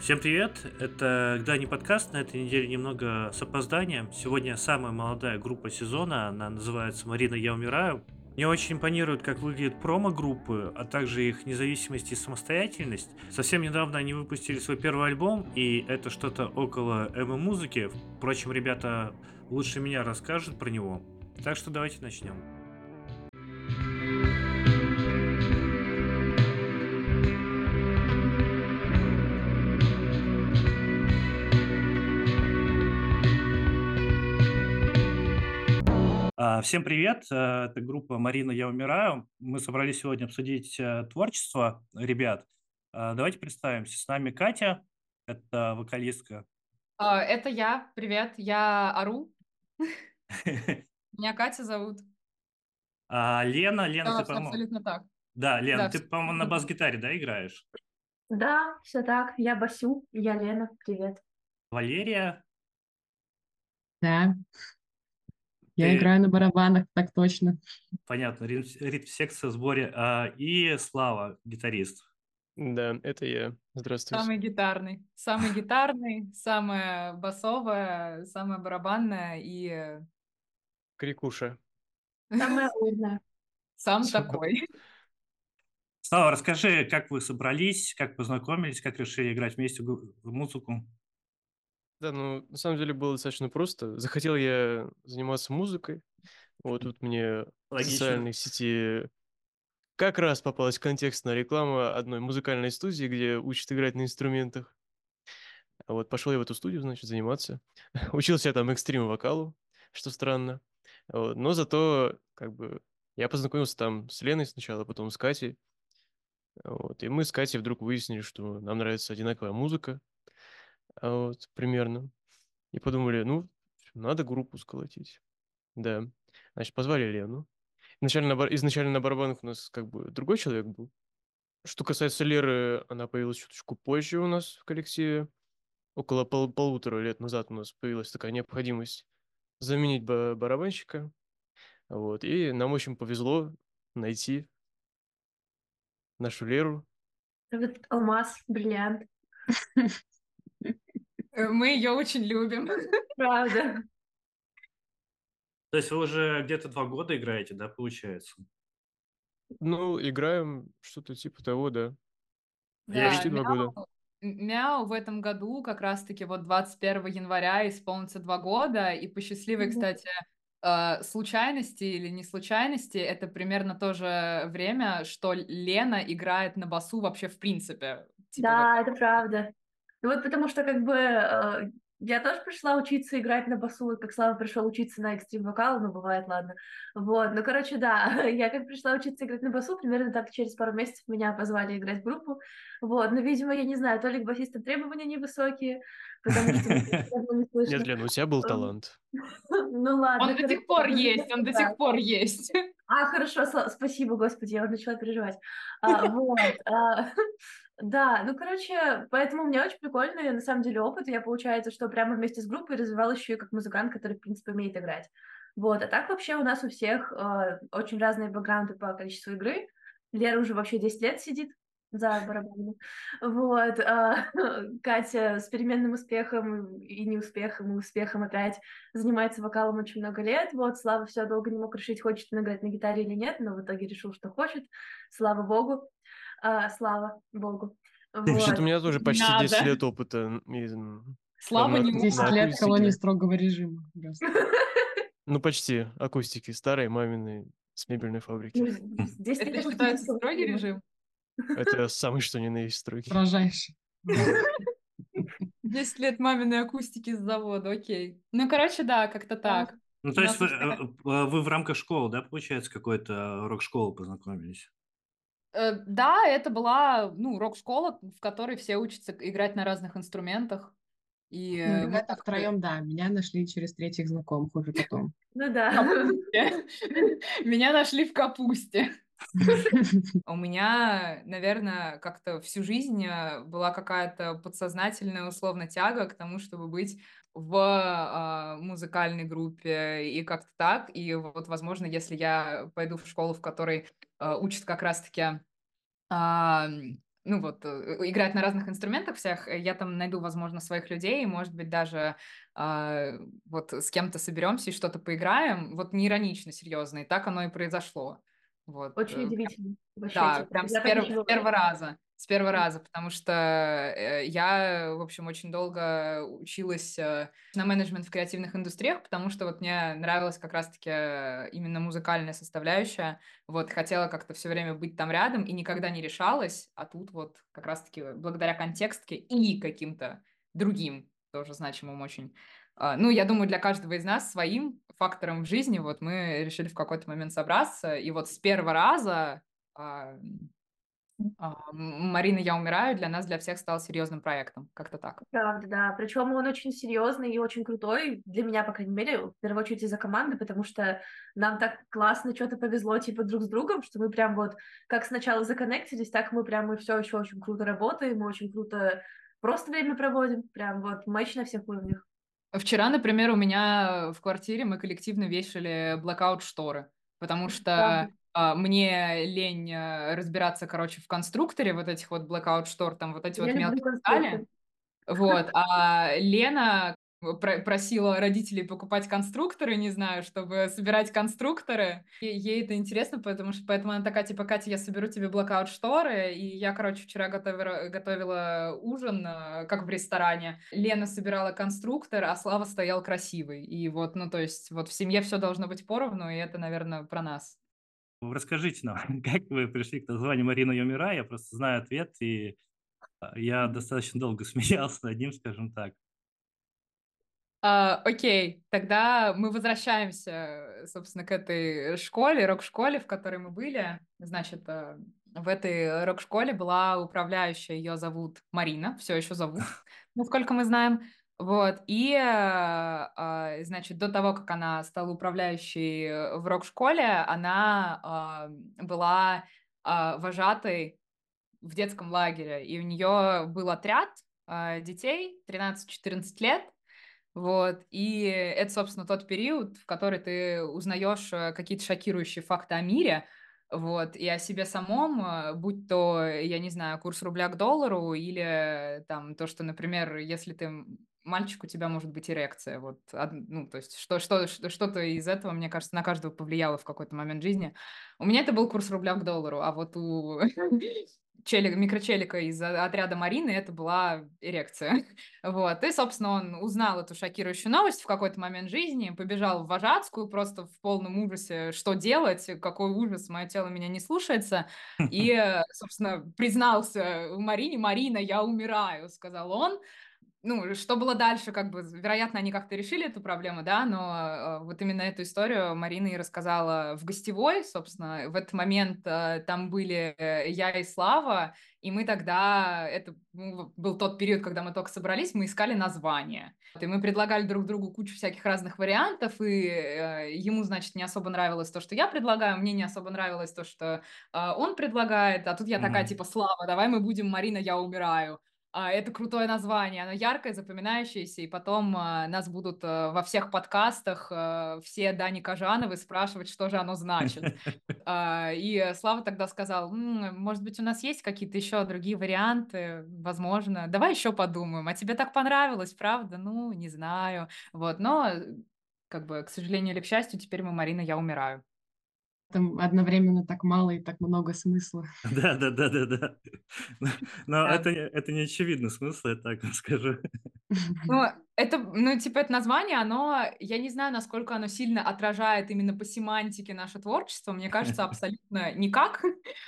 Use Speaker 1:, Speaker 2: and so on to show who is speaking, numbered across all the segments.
Speaker 1: Всем привет! Это Гдани подкаст. На этой неделе немного с опозданием. Сегодня самая молодая группа сезона. Она называется «Марина, я умираю». Мне очень импонирует, как выглядят промо-группы, а также их независимость и самостоятельность. Совсем недавно они выпустили свой первый альбом, и это что-то около эмо-музыки. Впрочем, ребята лучше меня расскажут про него. Так что давайте начнем. Всем привет, э, это группа «Марина, я умираю». Мы собрались сегодня обсудить э, творчество ребят. А, давайте представимся. С нами Катя, это вокалистка.
Speaker 2: А, это я, привет, я Ару. Меня Катя зовут.
Speaker 1: Лена, Лена,
Speaker 2: ты, по-моему... Абсолютно так.
Speaker 1: Да, Лена, ты, по-моему, на бас-гитаре, да, играешь?
Speaker 3: Да, все так. Я Басю, я Лена, привет.
Speaker 1: Валерия?
Speaker 4: Да, я Ты... играю на барабанах, так точно.
Speaker 1: Понятно, ритм-секция в сборе. А, и Слава, гитарист.
Speaker 5: Да, это я. Здравствуйте.
Speaker 2: Самый гитарный. Самый гитарный, самая басовая, самая барабанная и...
Speaker 5: Крикуша.
Speaker 3: Самая умная.
Speaker 2: Сам такой.
Speaker 1: Слава, расскажи, как вы собрались, как познакомились, как решили играть вместе в музыку?
Speaker 5: Да, ну, на самом деле было достаточно просто. Захотел я заниматься музыкой. Вот тут мне в социальной сети как раз попалась контекстная реклама одной музыкальной студии, где учат играть на инструментах. Вот пошел я в эту студию, значит, заниматься. Учился я там экстрим-вокалу, что странно. Вот. Но зато, как бы, я познакомился там с Леной сначала, потом с Катей. Вот. И мы с Катей вдруг выяснили, что нам нравится одинаковая музыка. А вот, примерно. И подумали, ну, надо группу сколотить. Да. Значит, позвали Лену. Изначально на, изначально на барабанах у нас как бы другой человек был. Что касается Леры, она появилась чуточку позже у нас в коллективе. Около пол полутора лет назад у нас появилась такая необходимость заменить барабанщика. Вот. И нам очень повезло найти нашу Леру.
Speaker 3: Алмаз, бриллиант.
Speaker 2: Э, мы ее очень любим.
Speaker 3: Правда.
Speaker 1: То есть вы уже где-то два года играете, да, получается?
Speaker 5: Ну, играем что-то типа того, да.
Speaker 2: Да, Почти два года. Мяу в этом году как раз-таки вот 21 января исполнится два года, и по счастливой, кстати, э, случайности или не случайности, это примерно то же время, что Лена играет на басу вообще в принципе.
Speaker 3: Типа да, вот... это правда. Ну вот потому что как бы э, я тоже пришла учиться играть на басу, как Слава пришел учиться на экстрим вокал, ну бывает, ладно. Вот, ну короче, да, я как пришла учиться играть на басу, примерно так через пару месяцев меня позвали играть в группу. Вот, но, видимо, я не знаю, то ли к басистам требования невысокие, потому что
Speaker 5: не слышно. Нет, Лена, у тебя был талант.
Speaker 3: Ну ладно.
Speaker 2: Он до сих пор есть, он до сих пор есть.
Speaker 3: А, хорошо, спасибо, господи, я вот начала переживать. А, вот. А, да, ну, короче, поэтому у меня очень прикольный, на самом деле, опыт. Я, получается, что прямо вместе с группой развивалась еще и как музыкант, который, в принципе, умеет играть. Вот, а так вообще у нас у всех э, очень разные бэкграунды по количеству игры. Лера уже вообще 10 лет сидит за барабаном. Вот, э, Катя с переменным успехом и неуспехом, и успехом опять занимается вокалом очень много лет. Вот, Слава все долго не мог решить, хочет он играть на гитаре или нет, но в итоге решил, что хочет. Слава богу а, слава богу.
Speaker 5: Вот. Что-то у меня тоже почти Надо. 10 лет опыта.
Speaker 2: Слава не
Speaker 4: 10 лет колонии строгого режима.
Speaker 5: Ну, почти. Акустики. Старые мамины с мебельной фабрики.
Speaker 2: 10 Это считается строгий режим?
Speaker 5: Это самый что ни на есть строгий.
Speaker 4: Поражающий.
Speaker 2: 10 лет маминой акустики с завода, окей. Ну, короче, да, как-то так.
Speaker 1: Ну, то есть вы, э, вы в рамках школы, да, получается, какой-то рок-школы познакомились?
Speaker 2: Э, да, это была, ну, рок-школа, в которой все учатся играть на разных инструментах. И
Speaker 4: ну, мы так втроем, да, меня нашли через третьих знакомых уже потом.
Speaker 3: Ну да.
Speaker 2: Меня нашли в капусте. У меня, наверное, как-то всю жизнь э, была какая-то подсознательная условно тяга к тому, чтобы быть в а, музыкальной группе и как-то так. И вот, возможно, если я пойду в школу, в которой а, учат как раз-таки а, ну вот, э, играть на разных инструментах всех, я там найду, возможно, своих людей, может быть, даже э, вот с кем-то соберемся и что-то поиграем, вот не иронично, серьезно, и так оно и произошло. Вот.
Speaker 3: Очень удивительно. Вообще,
Speaker 2: да, прям с, перв- с первого раза. С первого раза, потому что э, я, в общем, очень долго училась э, на менеджмент в креативных индустриях, потому что вот мне нравилась как раз-таки э, именно музыкальная составляющая. Вот, хотела как-то все время быть там рядом и никогда не решалась, а тут вот как раз-таки благодаря контекстке и каким-то другим, тоже значимым очень. А, Ну, я думаю, для каждого из нас своим фактором в жизни вот мы решили в какой-то момент собраться, и вот с первого раза а, а, Марина, я умираю для нас, для всех стал серьезным проектом. Как-то так.
Speaker 3: Правда, да. Причем он очень серьезный и очень крутой, для меня, по крайней мере, в первую очередь из-за команды, потому что нам так классно что-то повезло, типа, друг с другом, что мы прям вот, как сначала законнектились, так мы прям, мы все еще очень круто работаем, мы очень круто просто время проводим, прям вот матч на всех уровнях.
Speaker 2: Вчера, например, у меня в квартире мы коллективно вешали blackout шторы, потому что
Speaker 3: Правда.
Speaker 2: а, мне лень а, разбираться, короче, в конструкторе вот этих вот blackout штор, там вот эти
Speaker 3: Я
Speaker 2: вот мелкие детали. Вот, а Лена просила родителей покупать конструкторы, не знаю, чтобы собирать конструкторы. И ей это интересно, потому что поэтому она такая, типа, Катя, я соберу тебе блокаут шторы. И я, короче, вчера готовила, готовила ужин, э, как в ресторане. Лена собирала конструктор, а Слава стоял красивый. И вот, ну, то есть, вот в семье все должно быть поровну, и это, наверное, про нас.
Speaker 1: Расскажите нам, как вы пришли к названию Марина Юмира? Я просто знаю ответ, и а, я достаточно долго смеялся над ним, скажем так.
Speaker 2: А, окей, тогда мы возвращаемся, собственно, к этой школе, рок-школе, в которой мы были. Значит, э, в этой рок-школе была управляющая, ее зовут Марина, все еще зовут, насколько мы знаем. Вот, и, э, а, значит, до того, как она стала управляющей в рок-школе, она была вожатой в детском лагере, и у нее был отряд детей 13-14 лет, вот, и это, собственно, тот период, в который ты узнаешь э, какие-то шокирующие факты о мире, вот, и о себе самом, э, будь то, я не знаю, курс рубля к доллару, или там то, что, например, если ты мальчик, у тебя может быть эрекция, вот, ну, то есть что, что- что-то из этого, мне кажется, на каждого повлияло в какой-то момент жизни. У меня это был курс рубля к доллару, а вот у челик, микрочелика из отряда Марины это была эрекция. Вот, и, собственно, он узнал эту шокирующую новость в какой-то момент жизни, побежал в вожатскую просто в полном ужасе, что делать, какой ужас, мое тело меня не слушается, и, э, собственно, признался Марине, Марина, я умираю, сказал он, ну, что было дальше, как бы, вероятно, они как-то решили эту проблему, да, но э, вот именно эту историю Марина и рассказала в гостевой, собственно, в этот момент э, там были э, я и Слава, и мы тогда, это ну, был тот период, когда мы только собрались, мы искали название. И мы предлагали друг другу кучу всяких разных вариантов, и э, ему, значит, не особо нравилось то, что я предлагаю, мне не особо нравилось то, что э, он предлагает, а тут я такая,
Speaker 1: Мгм.
Speaker 2: типа, Слава, давай мы будем Марина, я умираю. А, Это крутое название, оно яркое, запоминающееся, и потом а, нас будут а, во всех подкастах а, все Дани Кажановы спрашивать, что же оно значит. А, И Слава тогда сказал, «М, может быть, у нас есть какие-то еще другие варианты, возможно. Давай еще подумаем. А тебе так понравилось, правда? Ну, не знаю. Вот, но, э, как бы, к сожалению или к счастью, теперь мы, Марина, я умираю.
Speaker 4: Там одновременно так мало и так много смысла.
Speaker 1: Да, да, да, да, да. Но,
Speaker 2: Да.
Speaker 1: это, это не очевидный смысл, я так вам скажу.
Speaker 2: Ну, это, ну, типа, это название, оно, я не знаю, насколько оно сильно отражает именно по семантике наше творчество, мне кажется, абсолютно никак,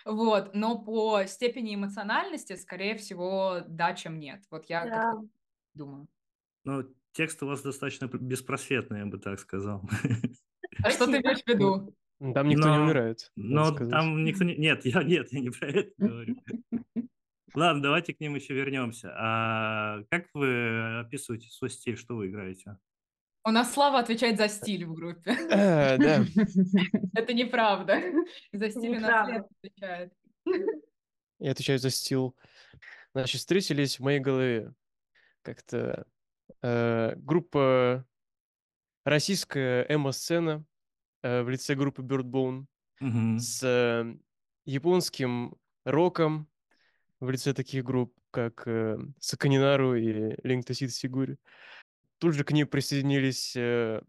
Speaker 2: вот, но по степени эмоциональности, скорее всего, да, чем нет, вот я
Speaker 3: Да.
Speaker 2: как-то думаю.
Speaker 1: Ну, текст у вас достаточно беспросветный, я бы так сказал.
Speaker 2: А что ты имеешь в виду?
Speaker 5: Там никто не
Speaker 1: Но-
Speaker 5: умирает, надо
Speaker 1: Но там никто не... Нет, я, нет, я не про это говорю. Ладно, давайте к ним еще вернемся. А как вы описываете свой стиль, что вы играете?
Speaker 2: У нас Слава отвечает за стиль в группе.
Speaker 5: А, да.
Speaker 2: Это неправда. За стиль у нас. Лена отвечает.
Speaker 5: Я отвечаю за стил. Значит, встретились в моей голове как-то э, группа российская эмо-сцена э, в лице группы Birdbone
Speaker 1: Мгм.
Speaker 5: с э, японским роком, в лице таких групп, как э, Саканинару и Линктосид Сигури. Тут же к ним присоединились э,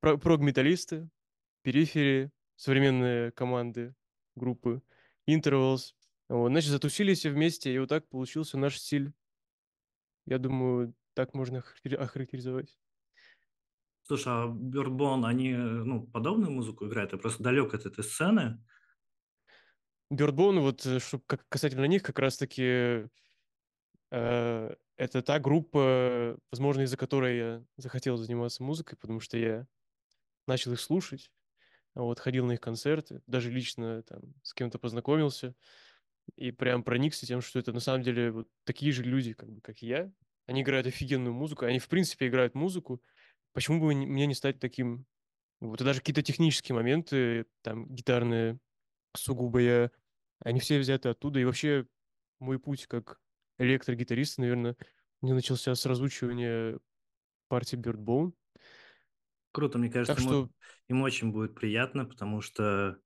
Speaker 5: прог-металлисты, Периферии, современные команды, группы, Intervals. Вот, значит, затусились все вместе, и вот так получился наш стиль. Я думаю, так можно охарактеризовать.
Speaker 1: Слушай, а Бёрдбон, они ну, подобную музыку играют? Я просто далек от этой сцены.
Speaker 5: Бёрдбон, вот, э, что касательно них, как раз-таки э, это та группа, возможно, из-за которой я захотел заниматься музыкой, потому что я начал их слушать, вот, ходил на их концерты, даже лично там с кем-то познакомился, и прям проникся тем, что это на самом деле вот такие же люди, как бы, как и я. Они играют офигенную музыку, они, в принципе, играют музыку. Почему бы мне не стать таким? Вот, и даже какие-то технические моменты, там, гитарные, сугубо я... Они все взяты оттуда, и вообще мой путь как электрогитариста, наверное, не начался с разучивания партии Birdbone.
Speaker 1: Круто, мне кажется,
Speaker 5: Так
Speaker 1: ему,
Speaker 5: что,
Speaker 1: ему очень будет приятно, потому что,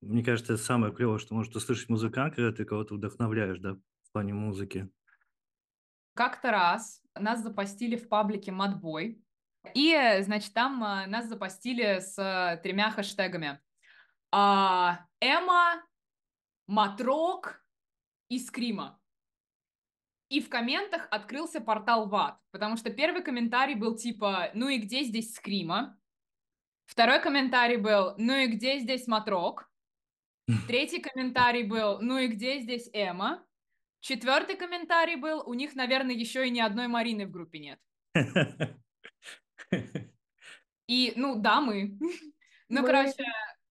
Speaker 1: мне кажется, это самое клевое, что может услышать музыкант, когда ты кого-то вдохновляешь, да, в плане музыки.
Speaker 2: Как-то раз нас запостили в паблике Madboy, и, значит, там а, нас запостили с а, тремя хэштегами. А, Эма, Матрок и Скрима. И в комментах открылся портал ВАД, потому что первый комментарий был типа «Ну и где здесь Скрима?» Второй комментарий был «Ну и где здесь Матрок?» Третий комментарий был «Ну и где здесь Эма?» Четвертый комментарий был «У них, наверное, еще и ни одной Марины в группе нет». И, ну, да, мы. Ну,
Speaker 3: Мы-
Speaker 2: короче,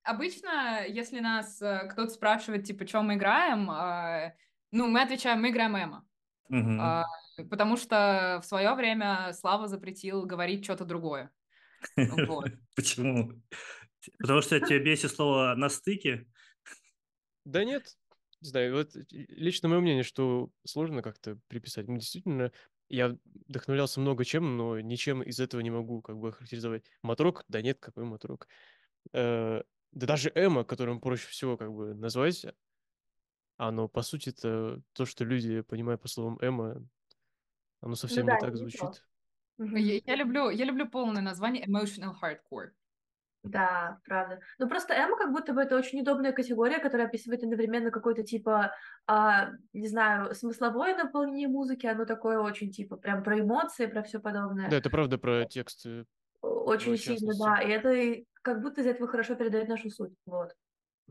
Speaker 2: обычно, если нас э, кто-то спрашивает, типа, что мы играем, э, ну, мы отвечаем, мы играем Эма. А, Потому что в свое время Слава запретил говорить что-то другое. Вот.
Speaker 1: Почему? Потому что тебя бесит слово «на стыке»?
Speaker 5: да нет, не знаю, вот э, лично мое мнение, что сложно как-то приписать. Ну, действительно, я вдохновлялся много чем, но ничем из этого не могу как бы характеризовать. Матрок? Да нет, какой матрок? Э, да даже эмо, которым проще всего как бы назвать, оно, по сути, это то, что люди понимают по словам эмо, оно совсем
Speaker 3: да,
Speaker 5: не так
Speaker 3: не
Speaker 5: звучит.
Speaker 2: Я, я люблю, я люблю полное название Emotional Hardcore.
Speaker 3: Да, правда. Ну просто эмо как будто бы это очень удобная категория, которая описывает одновременно какой-то типа, а, не знаю, смысловое наполнение музыки, оно такое очень типа прям про эмоции, про все подобное.
Speaker 5: Да, это правда про тексты.
Speaker 3: Очень сильно, да. И это как будто из этого хорошо передает нашу суть. Вот.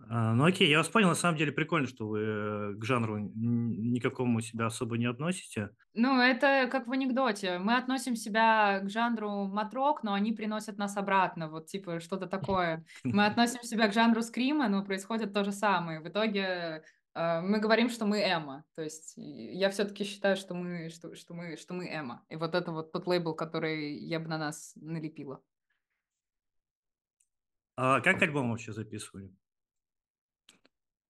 Speaker 1: А, ну окей, я вас понял, на самом деле прикольно, что вы э, к жанру никакому себя особо не относите.
Speaker 2: Ну, это как в анекдоте. Мы относим себя к жанру матрок, но они приносят нас обратно. Вот типа что-то такое. Мы относим себя к жанру скрима, но происходит то же самое. В итоге э, мы говорим, что мы эмо. То есть я все-таки считаю, что мы, что, что мы, что мы эмо. И вот это вот тот лейбл, который я бы на нас налепила.
Speaker 1: А как альбом вообще записывали?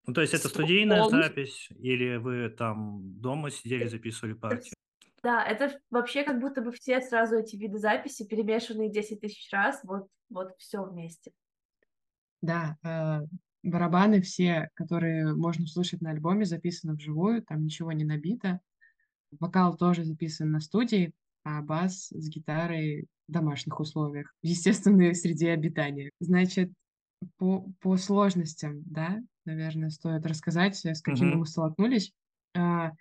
Speaker 1: Ну, то есть это студийная запись, или вы там дома сидели, записывали партию?
Speaker 3: Да, это вообще как будто бы все сразу эти виды записи, перемешанные 10 тысяч раз, вот, вот все вместе.
Speaker 4: Да, э, барабаны все, которые можно услышать на альбоме, записаны вживую, там ничего не набито. Вокал тоже записан на студии, а бас с гитарой в домашних условиях, в естественной среде обитания. Значит, по, по сложностям, да, наверное, стоит рассказать, э, с какими
Speaker 1: Мгм.
Speaker 4: мы столкнулись. А,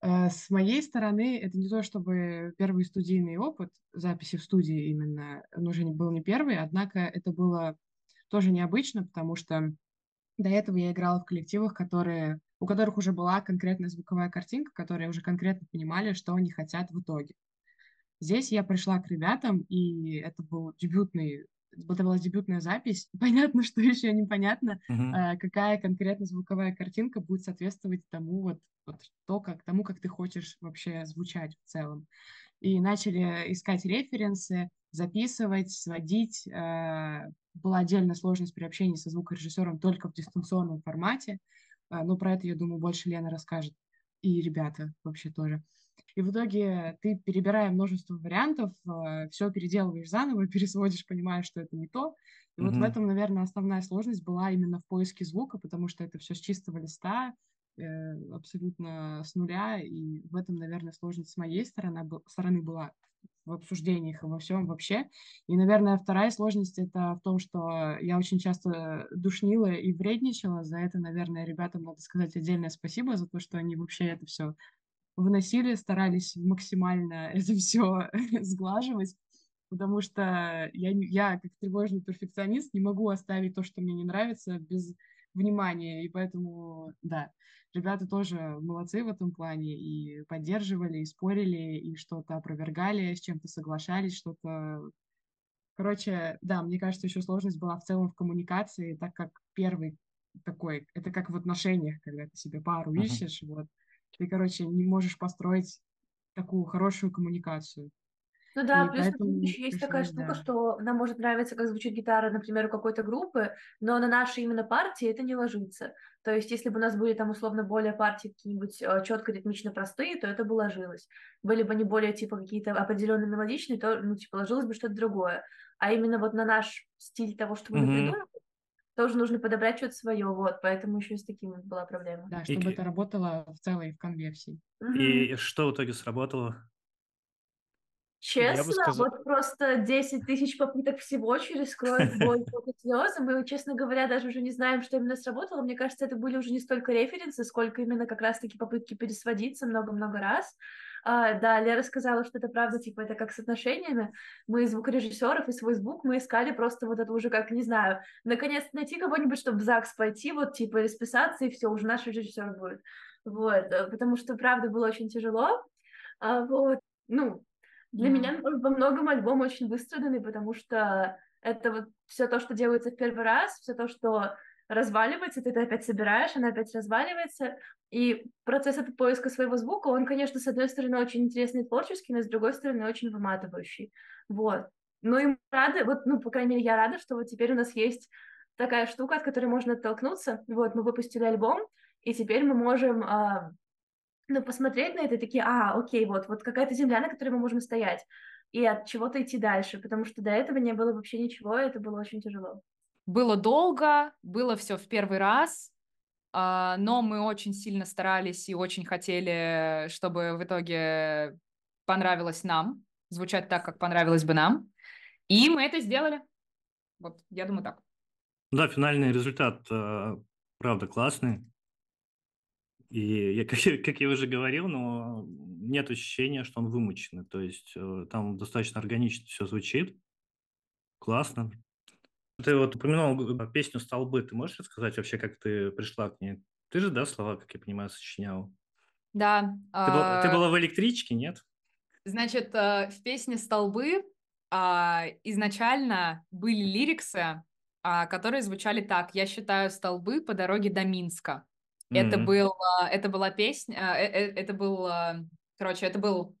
Speaker 4: а, С моей стороны, это не то чтобы первый студийный опыт записи в студии именно, он уже не- был не первый, однако это было тоже необычно, потому что до этого я играла в коллективах, которые, у которых уже была конкретная звуковая картинка, которые уже конкретно понимали, что они хотят в итоге. Здесь я пришла к ребятам, и это был дебютный, это была дебютная запись. Понятно, что еще непонятно, э, какая конкретно звуковая картинка будет соответствовать тому вот, вот то, как, тому, как ты хочешь вообще звучать в целом. И начали искать референсы, записывать, сводить. Э, Была отдельная сложность при общении со звукорежиссером только в дистанционном формате. Э, Но про это, я думаю, больше Лена расскажет. И ребята вообще тоже. И в итоге ты, перебирая множество вариантов, все переделываешь заново, пересводишь, понимаешь, что это не то. И вот в этом, наверное, основная сложность была именно в поиске звука, потому что это все с чистого листа, э, абсолютно с нуля, и в этом, наверное, сложность с моей стороны, стороны была в обсуждениях и во всем вообще. И, наверное, вторая сложность — это в том, что я очень часто душнила и вредничала. За это, наверное, ребятам надо сказать отдельное спасибо за то, что они вообще это все выносили, старались максимально это все сглаживать, потому что я, я, как тревожный перфекционист, не могу оставить то, что мне не нравится, без внимания, и поэтому, да, ребята тоже молодцы в этом плане, и поддерживали, и спорили, и что-то опровергали, с чем-то соглашались, что-то... Короче, да, мне кажется, еще сложность была в целом в коммуникации, так как первый такой, это как в отношениях, когда ты себе пару uh-huh. ищешь, вот, ты, короче, не можешь построить такую хорошую коммуникацию.
Speaker 3: Ну да, и плюс поэтому еще есть такая штука, да. что нам может нравиться, как звучит гитара, например, у какой-то группы, но на нашей именно партии это не ложится. То есть, если бы у нас были там условно более партии какие-нибудь э, четко ритмично простые, то это бы ложилось. Были бы не более типа какие-то определенно мелодичные, то ну типа ложилось бы что-то другое. А именно вот на наш стиль того, что мы mm-hmm. придумали, тоже нужно подобрать что-то свое, вот, поэтому еще с таким была проблема.
Speaker 4: Да, чтобы и... это работало в целой в конверсии.
Speaker 1: И что в итоге сработало?
Speaker 3: Честно, сказал... вот просто 10 тысяч попыток всего через кровь, боль, слезы. Мы, честно говоря, даже уже не знаем, что именно сработало. Мне кажется, это были уже не столько референсы, сколько именно как раз-таки попытки пересводиться много-много раз. А, да, Лера сказала, что это правда, типа, это как с отношениями. Мы звукорежиссеров и свой звук мы искали просто вот это уже как, не знаю, наконец найти кого-нибудь, чтобы в ЗАГС пойти, вот, типа, расписаться, и все, уже наш режиссер будет. Вот, э, потому что, правда, было очень тяжело. А, вот, ну, для mm. меня во многом альбом очень выстраданный, потому что это вот все то, что делается в первый раз, все то, что разваливается, ты это опять собираешь, она опять разваливается, и процесс этого поиска своего звука, он, конечно, с одной стороны очень интересный и творческий, но с другой стороны очень выматывающий, вот. Ну и рада, вот, ну, по крайней мере, я рада, что вот теперь у нас есть такая штука, от которой можно оттолкнуться, вот, мы выпустили альбом, и теперь мы можем а, ну, посмотреть на это и такие, а, окей, вот, вот какая-то земля, на которой мы можем стоять, и от чего-то идти дальше, потому что до этого не было вообще ничего, и это было очень тяжело.
Speaker 2: Было долго, было все в первый раз, а, но мы очень сильно старались и очень хотели, чтобы в итоге понравилось нам, звучать так, как понравилось бы нам, и мы это сделали. Вот, я думаю, так.
Speaker 1: Да, финальный результат, э, правда, классный. И я, как, как я уже говорил, но нет ощущения, что он вымученный. То есть э, там достаточно органично все звучит. Классно. Ты вот упомянул песню «Столбы». Ты можешь рассказать вообще, как ты пришла к ней? Ты же, да, слова, как я понимаю, сочиняла?
Speaker 2: Да.
Speaker 1: Ты, была, ты а была в электричке, нет?
Speaker 2: Значит, э, в песне «Столбы» а, изначально были лириксы, а, которые звучали так. «Я считаю столбы по дороге до Минска». Это mm был, это была песня, э, э, это был, короче, это был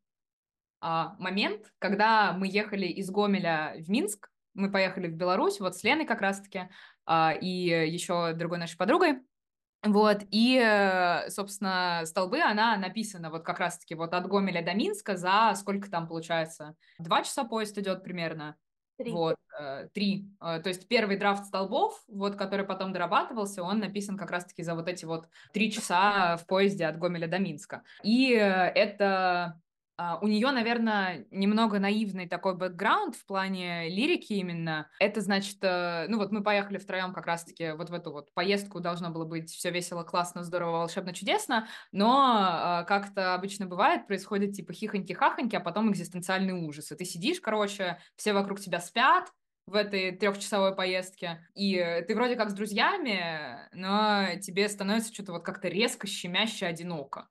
Speaker 2: момент, когда мы ехали из Гомеля в Минск, мы поехали в Беларусь, вот с Леной как раз-таки, и еще другой нашей подругой, вот, и, э, собственно, столбы, она написана вот как раз-таки вот от Гомеля до Минска за сколько там получается? Два часа поезд идет примерно. Три. Вот, э, три. Э, то есть первый драфт столбов, вот, который потом дорабатывался, он написан как раз-таки за вот эти вот три часа в поезде от Гомеля до Минска. И это Uh, у нее, наверное, немного наивный такой бэкграунд в плане лирики именно. Это значит, uh, ну вот мы поехали втроем как раз-таки вот в эту вот поездку, должно было быть все весело, классно, здорово, волшебно, чудесно, но uh, как-то обычно бывает, происходит типа хихоньки-хахоньки, а потом экзистенциальный ужас. И ты сидишь, короче, все вокруг тебя спят, в этой трехчасовой поездке, и ты вроде как с друзьями, но тебе становится что-то вот как-то резко щемяще одиноко.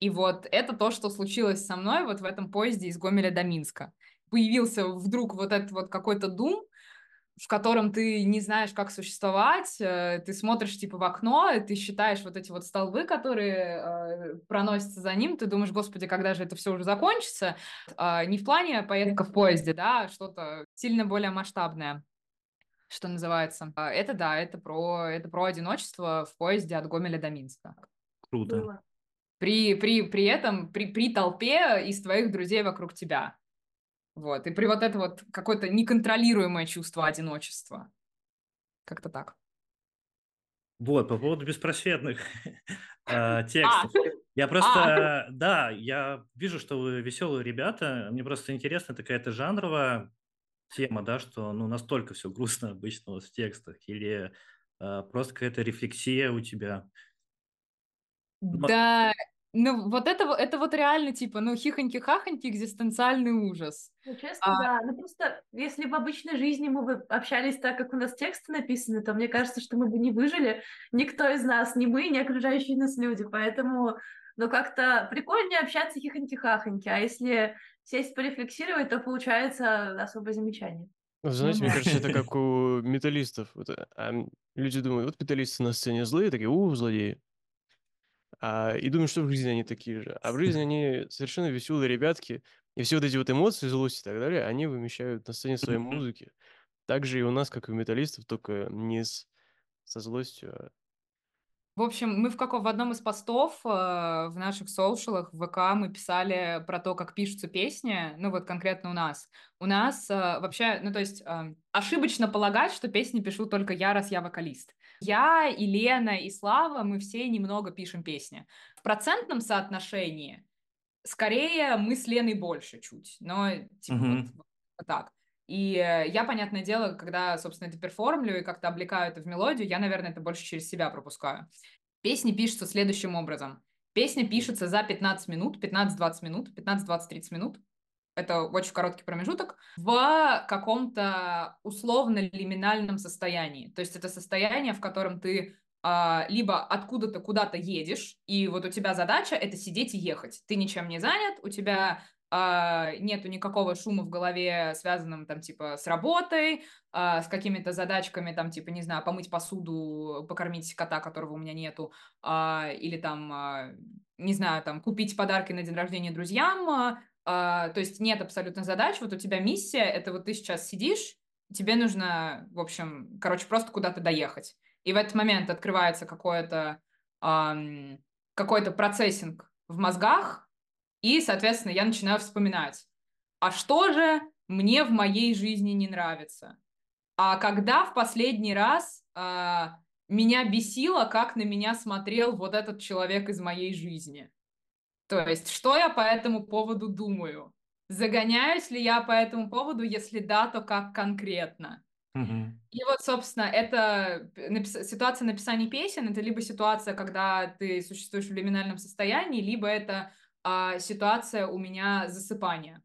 Speaker 2: И вот это то, что случилось со мной вот в этом поезде из Гомеля до Минска. Появился вдруг вот этот вот какой-то дум, в котором ты не знаешь, как существовать, э, ты смотришь типа в окно, и ты считаешь вот эти вот столбы, которые э, проносятся за ним, ты думаешь, господи, когда же это все уже закончится? Э, не в плане поездка в поезде, да, а что-то сильно более масштабное что называется. А, это да, это про, это про одиночество в поезде от Гомеля до Минска.
Speaker 1: Круто. Было
Speaker 2: при, при, при этом, при, при толпе из твоих друзей вокруг тебя. Вот, и при вот это вот какое-то неконтролируемое чувство одиночества. Как-то так.
Speaker 1: Вот, по поводу беспросветных э,
Speaker 2: А,
Speaker 1: текстов. Я
Speaker 2: а,
Speaker 1: просто, да, я вижу, что вы веселые ребята. Мне просто интересно, это какая-то жанровая тема, да, что ну настолько все грустно обычно у вас в текстах, или э, просто какая-то рефлексия у тебя.
Speaker 2: Да, ну вот это, это вот реально типа, ну хихоньки-хахоньки, экзистенциальный ужас.
Speaker 3: Ну, честно,
Speaker 2: А,
Speaker 3: да. Ну, просто, если в обычной жизни мы бы общались так, как у нас тексты написаны, то мне кажется, что мы бы не выжили. Никто из нас, ни мы, ни окружающие нас люди. Поэтому, ну, как-то прикольнее общаться хихоньки-хахоньки. А если сесть порефлексировать, то получается особое замечание.
Speaker 2: Ну
Speaker 5: Знаете, мне кажется, это как у металлистов. Вот, а, люди думают, вот металлисты на сцене злые, такие, у, злодеи. А, и думают, что в жизни они такие же. А в жизни они совершенно веселые ребятки. И все вот эти вот эмоции, злость и так далее, они вымещают на сцене своей музыки. Так же и у нас, как и у металлистов, только не с, со злостью, а
Speaker 2: В общем, мы в каком в одном из постов э, в наших соушалах в ВК мы писали про то, как пишутся песни, ну вот конкретно у нас. У нас э, вообще, ну то есть э, ошибочно полагать, что песни пишу только я, раз я вокалист. Я и Лена и Слава, мы все немного пишем песни. В процентном соотношении скорее мы с Леной больше чуть, но типа вот,
Speaker 1: Мгм.
Speaker 2: вот так. И э, я, понятное дело, когда, собственно, это перформлю и как-то облекаю это в мелодию, я, наверное, это больше через себя пропускаю. Песни пишутся следующим образом. Песня пишется за 15 минут, 15-20 минут, 15-20-30 минут. Это очень короткий промежуток в каком-то условно-лиминальном состоянии. То есть это состояние, в котором ты а, либо откуда-то куда-то едешь, и вот у тебя задача это сидеть и ехать. Ты ничем не занят, у тебя а, нету никакого шума в голове, связанном там типа с работой, а, с какими-то задачками, там типа, не знаю, помыть посуду, покормить кота, которого у меня нету, а, или там, а, не знаю, там купить подарки на день рождения друзьям. А, то есть нет абсолютно задач, вот у тебя миссия, это вот ты сейчас сидишь, тебе нужно, в общем, короче, просто куда-то доехать. И в этот момент открывается какое-то ам, какой-то процессинг в мозгах, и, соответственно, я начинаю вспоминать, а что же мне в моей жизни не нравится? А когда в последний раз а, меня бесило, как на меня смотрел вот этот человек из моей жизни? То есть, что я по этому поводу думаю? Загоняюсь ли я по этому поводу? Если да, то как конкретно?
Speaker 1: Мгм.
Speaker 2: И вот, собственно, это напис- ситуация написания песен, это либо ситуация, когда ты существуешь в лиминальном состоянии, либо это а, ситуация у меня засыпания.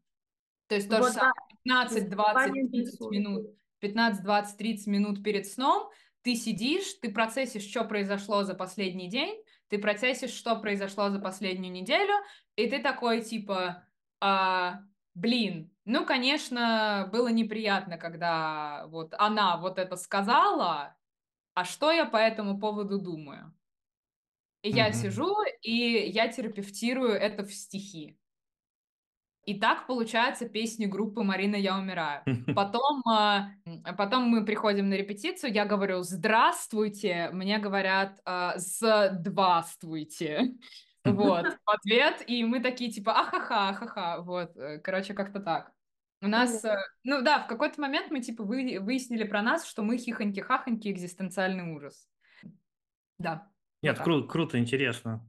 Speaker 2: То есть то же
Speaker 3: Вот, да,
Speaker 2: самое, 15, 20,
Speaker 3: засыпание
Speaker 2: 30
Speaker 3: интересует.
Speaker 2: минут, 15, 20, 30 минут перед сном ты сидишь, ты процессишь, что произошло за последний день, ты процессишь, что произошло за последнюю неделю, и ты такой, типа, а, блин, ну, конечно, было неприятно, когда вот она вот это сказала, а что я по этому поводу думаю? И я
Speaker 1: Мгм.
Speaker 2: сижу, и я терапевтирую это в стихи. И так получается песни группы «Марина, я умираю». Потом, а, потом мы приходим на репетицию, я говорю «Здравствуйте», мне говорят а, «Здравствуйте». Вот, в ответ, и мы такие типа «Ахаха, ахаха», вот, э, короче, как-то так. У нас, э, ну да, в какой-то момент мы типа вы- выяснили про нас, что мы хихоньки-хахоньки, экзистенциальный ужас. Да,
Speaker 1: Нет, кру- круто, интересно.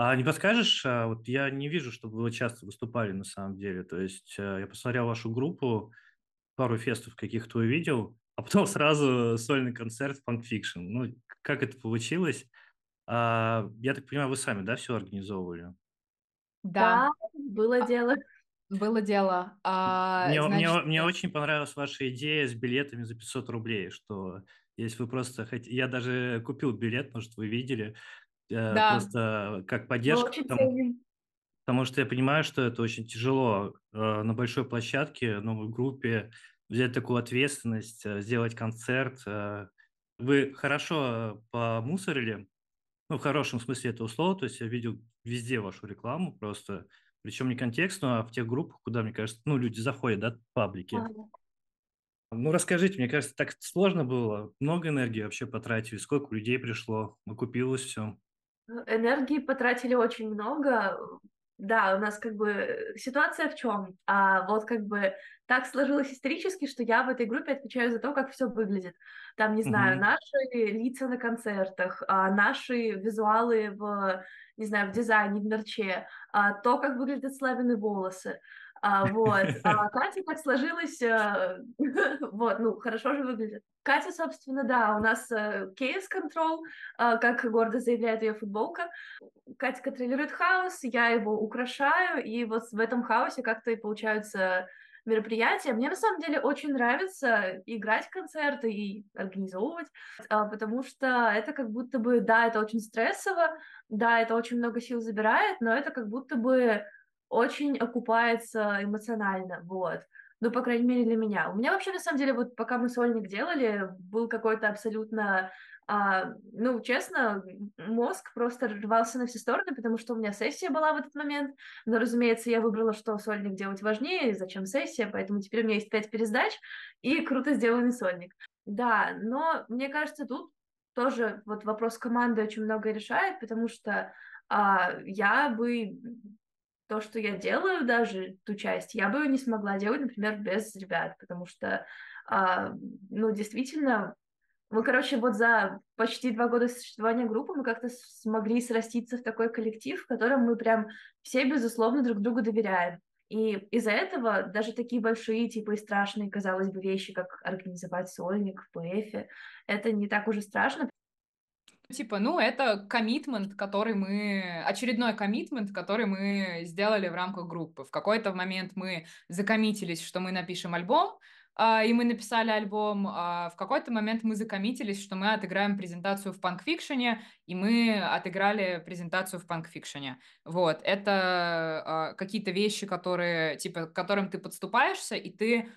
Speaker 1: А не подскажешь, а, вот я не вижу, чтобы вы часто выступали на самом деле. То есть э, я посмотрел вашу группу, пару фестов каких-то увидел, а потом сразу сольный концерт в Punk Fiction. Ну, как это получилось? А, я так понимаю, вы сами, да, все организовывали?
Speaker 2: Да,
Speaker 3: Да, было дело.
Speaker 2: было дело. А,
Speaker 1: Мне, мне,
Speaker 2: значит,
Speaker 1: мне очень понравилась ваша идея с билетами за 500 рублей, что если вы просто хотите... Я даже купил билет, может, вы видели, э,
Speaker 2: да,
Speaker 1: просто как
Speaker 3: Мы
Speaker 1: поддержка, потому, потому что я понимаю, что это очень тяжело э, на большой площадке, новой группе взять такую ответственность, э, сделать концерт. э. Вы хорошо помусорили, ну, в хорошем смысле этого слова, то есть я видел везде вашу рекламу просто, причем не контекстную, а в тех группах, куда, мне кажется, ну, люди заходят, да, паблики.
Speaker 3: Ага.
Speaker 1: Ну, расскажите, мне кажется, так сложно было, много энергии вообще потратили, сколько людей пришло, окупилось все.
Speaker 3: Энергии потратили очень много. да, у нас как бы ситуация в чем? А вот как бы так сложилось исторически, что я в этой группе отвечаю за то, как все выглядит. Там, не знаю,
Speaker 1: Мгм.
Speaker 3: наши лица на концертах, а, наши визуалы в, не знаю, в дизайне, в мерче, а, то, как выглядят Славины волосы. А, вот. А Катя так сложилось, э, вот, ну, хорошо же выглядит. Катя, собственно, да, у нас э, Chaos Control, э, как гордо заявляет ее футболка. Катя контролирует хаос, я его украшаю, и вот в этом хаосе как-то и получаются мероприятия. Мне на самом деле очень нравится играть концерты и организовывать, а, потому что это как будто бы, да, это очень стрессово, да, это очень много сил забирает, но это как будто бы очень окупается эмоционально, вот. Ну, по крайней мере, для меня. У меня вообще, на самом деле, вот пока мы сольник делали, был какой-то абсолютно а, ну, честно, мозг просто рвался на все стороны, потому что у меня сессия была в этот момент. Но, разумеется, я выбрала, что сольник делать важнее, зачем сессия, поэтому теперь у меня есть пять пересдач и круто сделанный сольник. Да, но мне кажется, тут тоже вот вопрос команды очень много решает, потому что а, я бы то, что я делаю, даже ту часть, я бы не смогла делать, например, без ребят, потому что, а, ну, действительно, мы, короче, вот за почти два года существования группы мы как-то смогли сраститься в такой коллектив, в котором мы прям все, безусловно, друг другу доверяем. И из-за этого даже такие большие, типа, и страшные, казалось бы, вещи, как организовать сольник в ПФ, это не так уже страшно,
Speaker 2: Типа, ну, это коммитмент, который мы... Очередной коммитмент, который мы сделали в рамках группы. В какой-то момент мы закоммитились, что мы напишем альбом, а, и мы написали альбом. А в какой-то момент мы закоммитились, что мы отыграем презентацию в панкфикшене, и мы отыграли презентацию в панкфикшене. Вот, это а, какие-то вещи, которые, типа, к которым ты подступаешься, и ты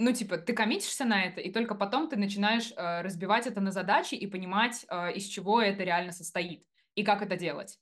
Speaker 2: ну, типа, ты коммитишься на это, и только потом ты начинаешь э, разбивать это на задачи и понимать, э, из чего это реально состоит и как это делать.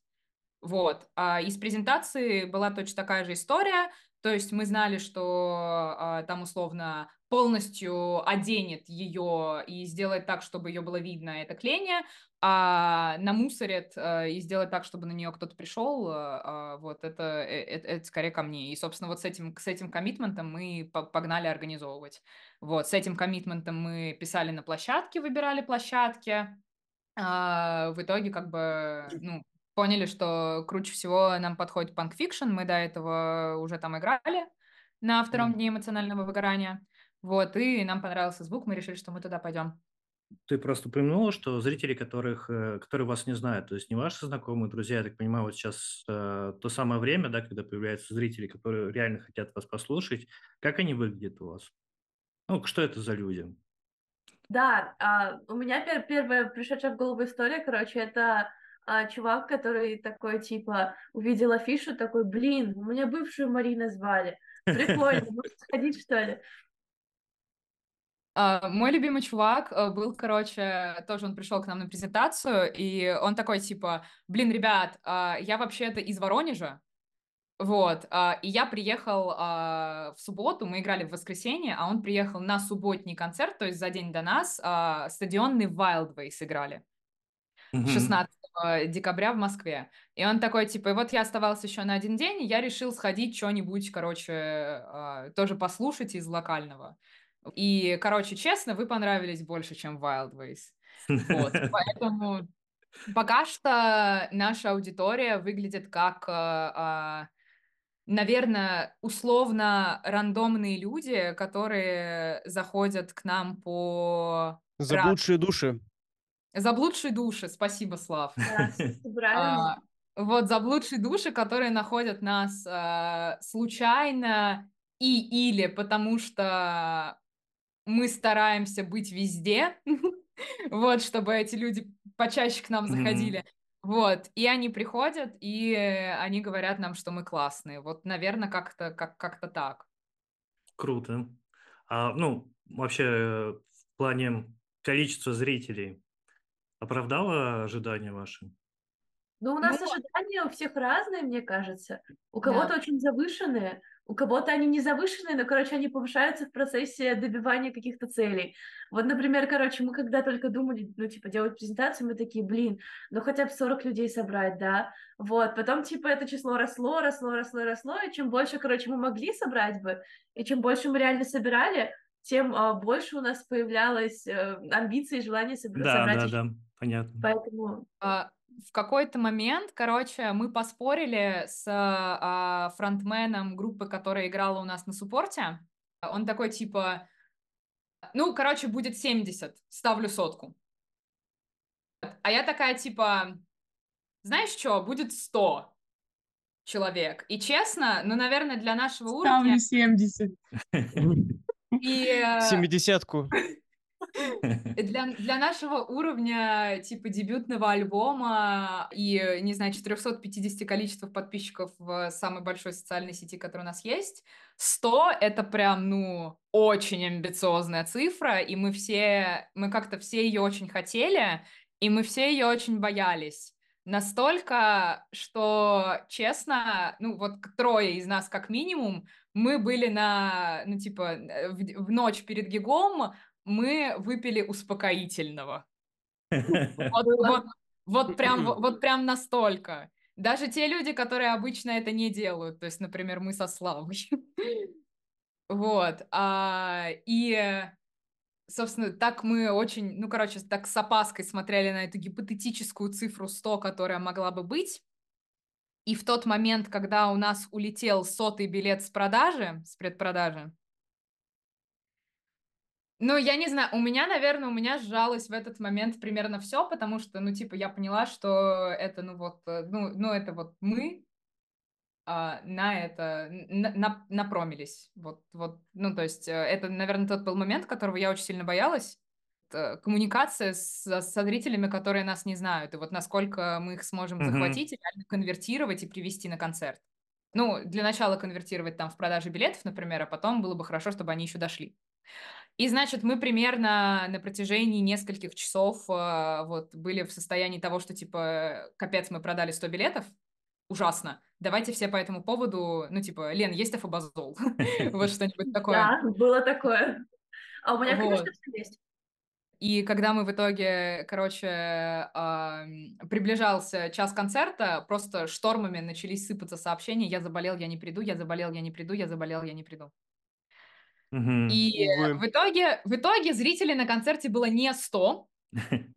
Speaker 2: Вот. А из презентации была точно такая же история. То есть мы знали, что э, там условно полностью оденет ее и сделает так, чтобы ее было видно, это кление, а намусорит э, и сделать так, чтобы на нее кто-то пришел, э, вот это, это, это скорее ко мне. И, собственно, вот с этим, с этим коммитментом мы погнали организовывать. Вот, с этим коммитментом мы писали на площадке, выбирали площадки. А, в итоге, как бы, ну, поняли, что круче всего нам подходит Punk Fiction. Мы до этого уже там играли на втором дне эмоционального выгорания. Вот, и нам понравился звук, мы решили, что мы туда пойдем.
Speaker 1: Ты просто упомянула, что зрители, которых, э, которые вас не знают, то есть не ваши знакомые, друзья, я так понимаю, вот сейчас э, то самое время, да, когда появляются зрители, которые реально хотят вас послушать, как они выглядят у вас? Ну, что это за люди?
Speaker 3: Да, а, у меня пер первая пришедшая в голову история, короче, это а, чувак, который такой, типа, увидел афишу, такой, блин, у меня бывшую Марина звали, прикольно, может сходить, что ли?
Speaker 2: Uh, мой любимый чувак uh, был, короче, тоже он пришел к нам на презентацию, и он такой, типа, блин, ребят, uh, я вообще-то из Воронежа, вот, и я приехал в субботу, мы играли в воскресенье, а он приехал на субботний концерт, то есть за день до нас, стадионный Wildways играли. 16 декабря в Москве. И он такой, типа, и вот я оставался еще на один день, и я решил сходить что-нибудь, короче, тоже послушать из локального. И, короче, честно, вы понравились больше, чем Wild Ways. Вот, поэтому пока что наша аудитория выглядит как, а, наверное, условно рандомные люди, которые заходят к нам по...
Speaker 5: Заблудшие души.
Speaker 2: Заблудшие души, спасибо, Слав.
Speaker 3: Да,
Speaker 2: а, вот заблудшие души, которые находят нас а, случайно и или потому что мы стараемся быть везде, вот, чтобы эти люди почаще к нам заходили. Вот, и они приходят, и они говорят нам, что мы классные. Вот, наверное, как-то как, как-то так.
Speaker 1: Круто. А, ну, вообще, в плане количества зрителей оправдало ожидания ваши?
Speaker 3: Ну, у нас ну, ожидания у всех разные, мне кажется. У кого-то очень завышенные, у кого-то они не завышенные, но, короче, они повышаются в процессе добивания каких-то целей. Вот, например, короче, мы когда только думали, ну, типа, делать презентацию, мы такие, блин, ну, хотя бы 40 людей собрать, да? Вот, потом, типа, это число росло, росло, росло, росло, и чем больше, короче, мы могли собрать бы, и чем больше мы реально собирали, тем а, больше у нас появлялось а, амбиций и желание собрать.
Speaker 1: Да, да, да, понятно.
Speaker 3: Поэтому...
Speaker 2: А, в какой-то момент, короче, мы поспорили с а, фронтменом группы, которая играла у нас на суппорте. Он такой, типа, ну, короче, будет 70, ставлю сотку. А я такая, типа, знаешь что, будет 100 человек. И честно, ну, наверное, для нашего уровня...
Speaker 4: Ставлю 70.
Speaker 2: И... э,
Speaker 5: Семидесятку.
Speaker 2: Для, для нашего уровня, типа, дебютного альбома и, не знаю, 450 количества подписчиков в самой большой социальной сети, которая у нас есть, 100 — это прям, ну, очень амбициозная цифра, и мы все, мы как-то все ее очень хотели, и мы все ее очень боялись. Настолько, что, честно, ну, вот трое из нас как минимум, мы были на, ну, типа, в, в ночь перед гигом, мы выпили успокоительного. Вот, вот, вот прям, вот, прям настолько. Даже те люди, которые обычно это не делают, то есть, например, мы со Славой. Вот. А, и, собственно, так мы очень, ну, короче, так с опаской смотрели на эту гипотетическую цифру 100, которая могла бы быть. И в тот момент, когда у нас улетел сотый билет с продажи, с предпродажи, ну, я не знаю, у меня, наверное, у меня сжалось в этот момент примерно все, потому что, ну, типа, я поняла, что это, ну, вот, э, ну, ну это вот мы а, на это, на, на, напромились. Вот, вот, ну, то есть, э, это, наверное, тот был момент, которого я очень сильно боялась. Коммуникация с, со зрителями, которые нас не знают, и вот насколько мы их сможем
Speaker 1: Мгм.
Speaker 2: захватить, и реально конвертировать и привести на концерт. Ну, для начала конвертировать там в продаже билетов, например, а потом было бы хорошо, чтобы они еще дошли. И, значит, мы примерно на протяжении нескольких часов э, вот были в состоянии того, что, типа, капец, мы продали 100 билетов, ужасно. Давайте все по этому поводу, ну, типа, Лен, есть афобазол? Вот что-нибудь такое.
Speaker 3: Да, было такое. А у меня, конечно, все есть.
Speaker 2: И когда мы в итоге, короче, ам, приближался час концерта, просто штормами начались сыпаться сообщения «Я заболел, я не приду, я заболел, я не приду, я заболел, я не приду».
Speaker 1: Мгм.
Speaker 2: И
Speaker 5: Увы.
Speaker 2: в итоге, в итоге зрителей на концерте было не 100.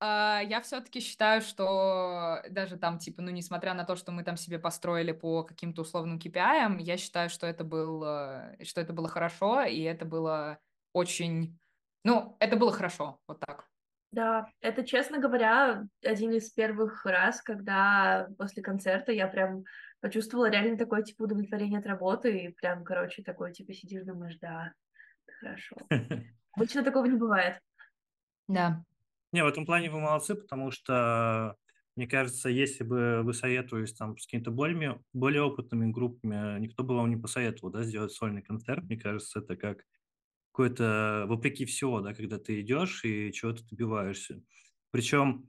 Speaker 2: А, Я все-таки считаю, что даже там, типа, ну, несмотря на то, что мы там себе построили по каким-то условным KPI, я считаю, что это было, что это было хорошо, и это было очень, ну, это было хорошо, вот так.
Speaker 3: Да, это, честно говоря, один из первых раз, когда после концерта я прям почувствовала реально такое, типа, удовлетворение от работы, и прям, короче, такой, типа, сидишь, думаешь, да, хорошо. Обычно такого не бывает.
Speaker 2: Да.
Speaker 1: Не, в этом плане вы молодцы, потому что, мне кажется, если бы вы советовались там с какими-то более, более опытными группами, никто бы вам не посоветовал, да, сделать сольный концерт. Мне кажется, это как какое-то вопреки всего, да, когда ты идешь и чего-то добиваешься. Причем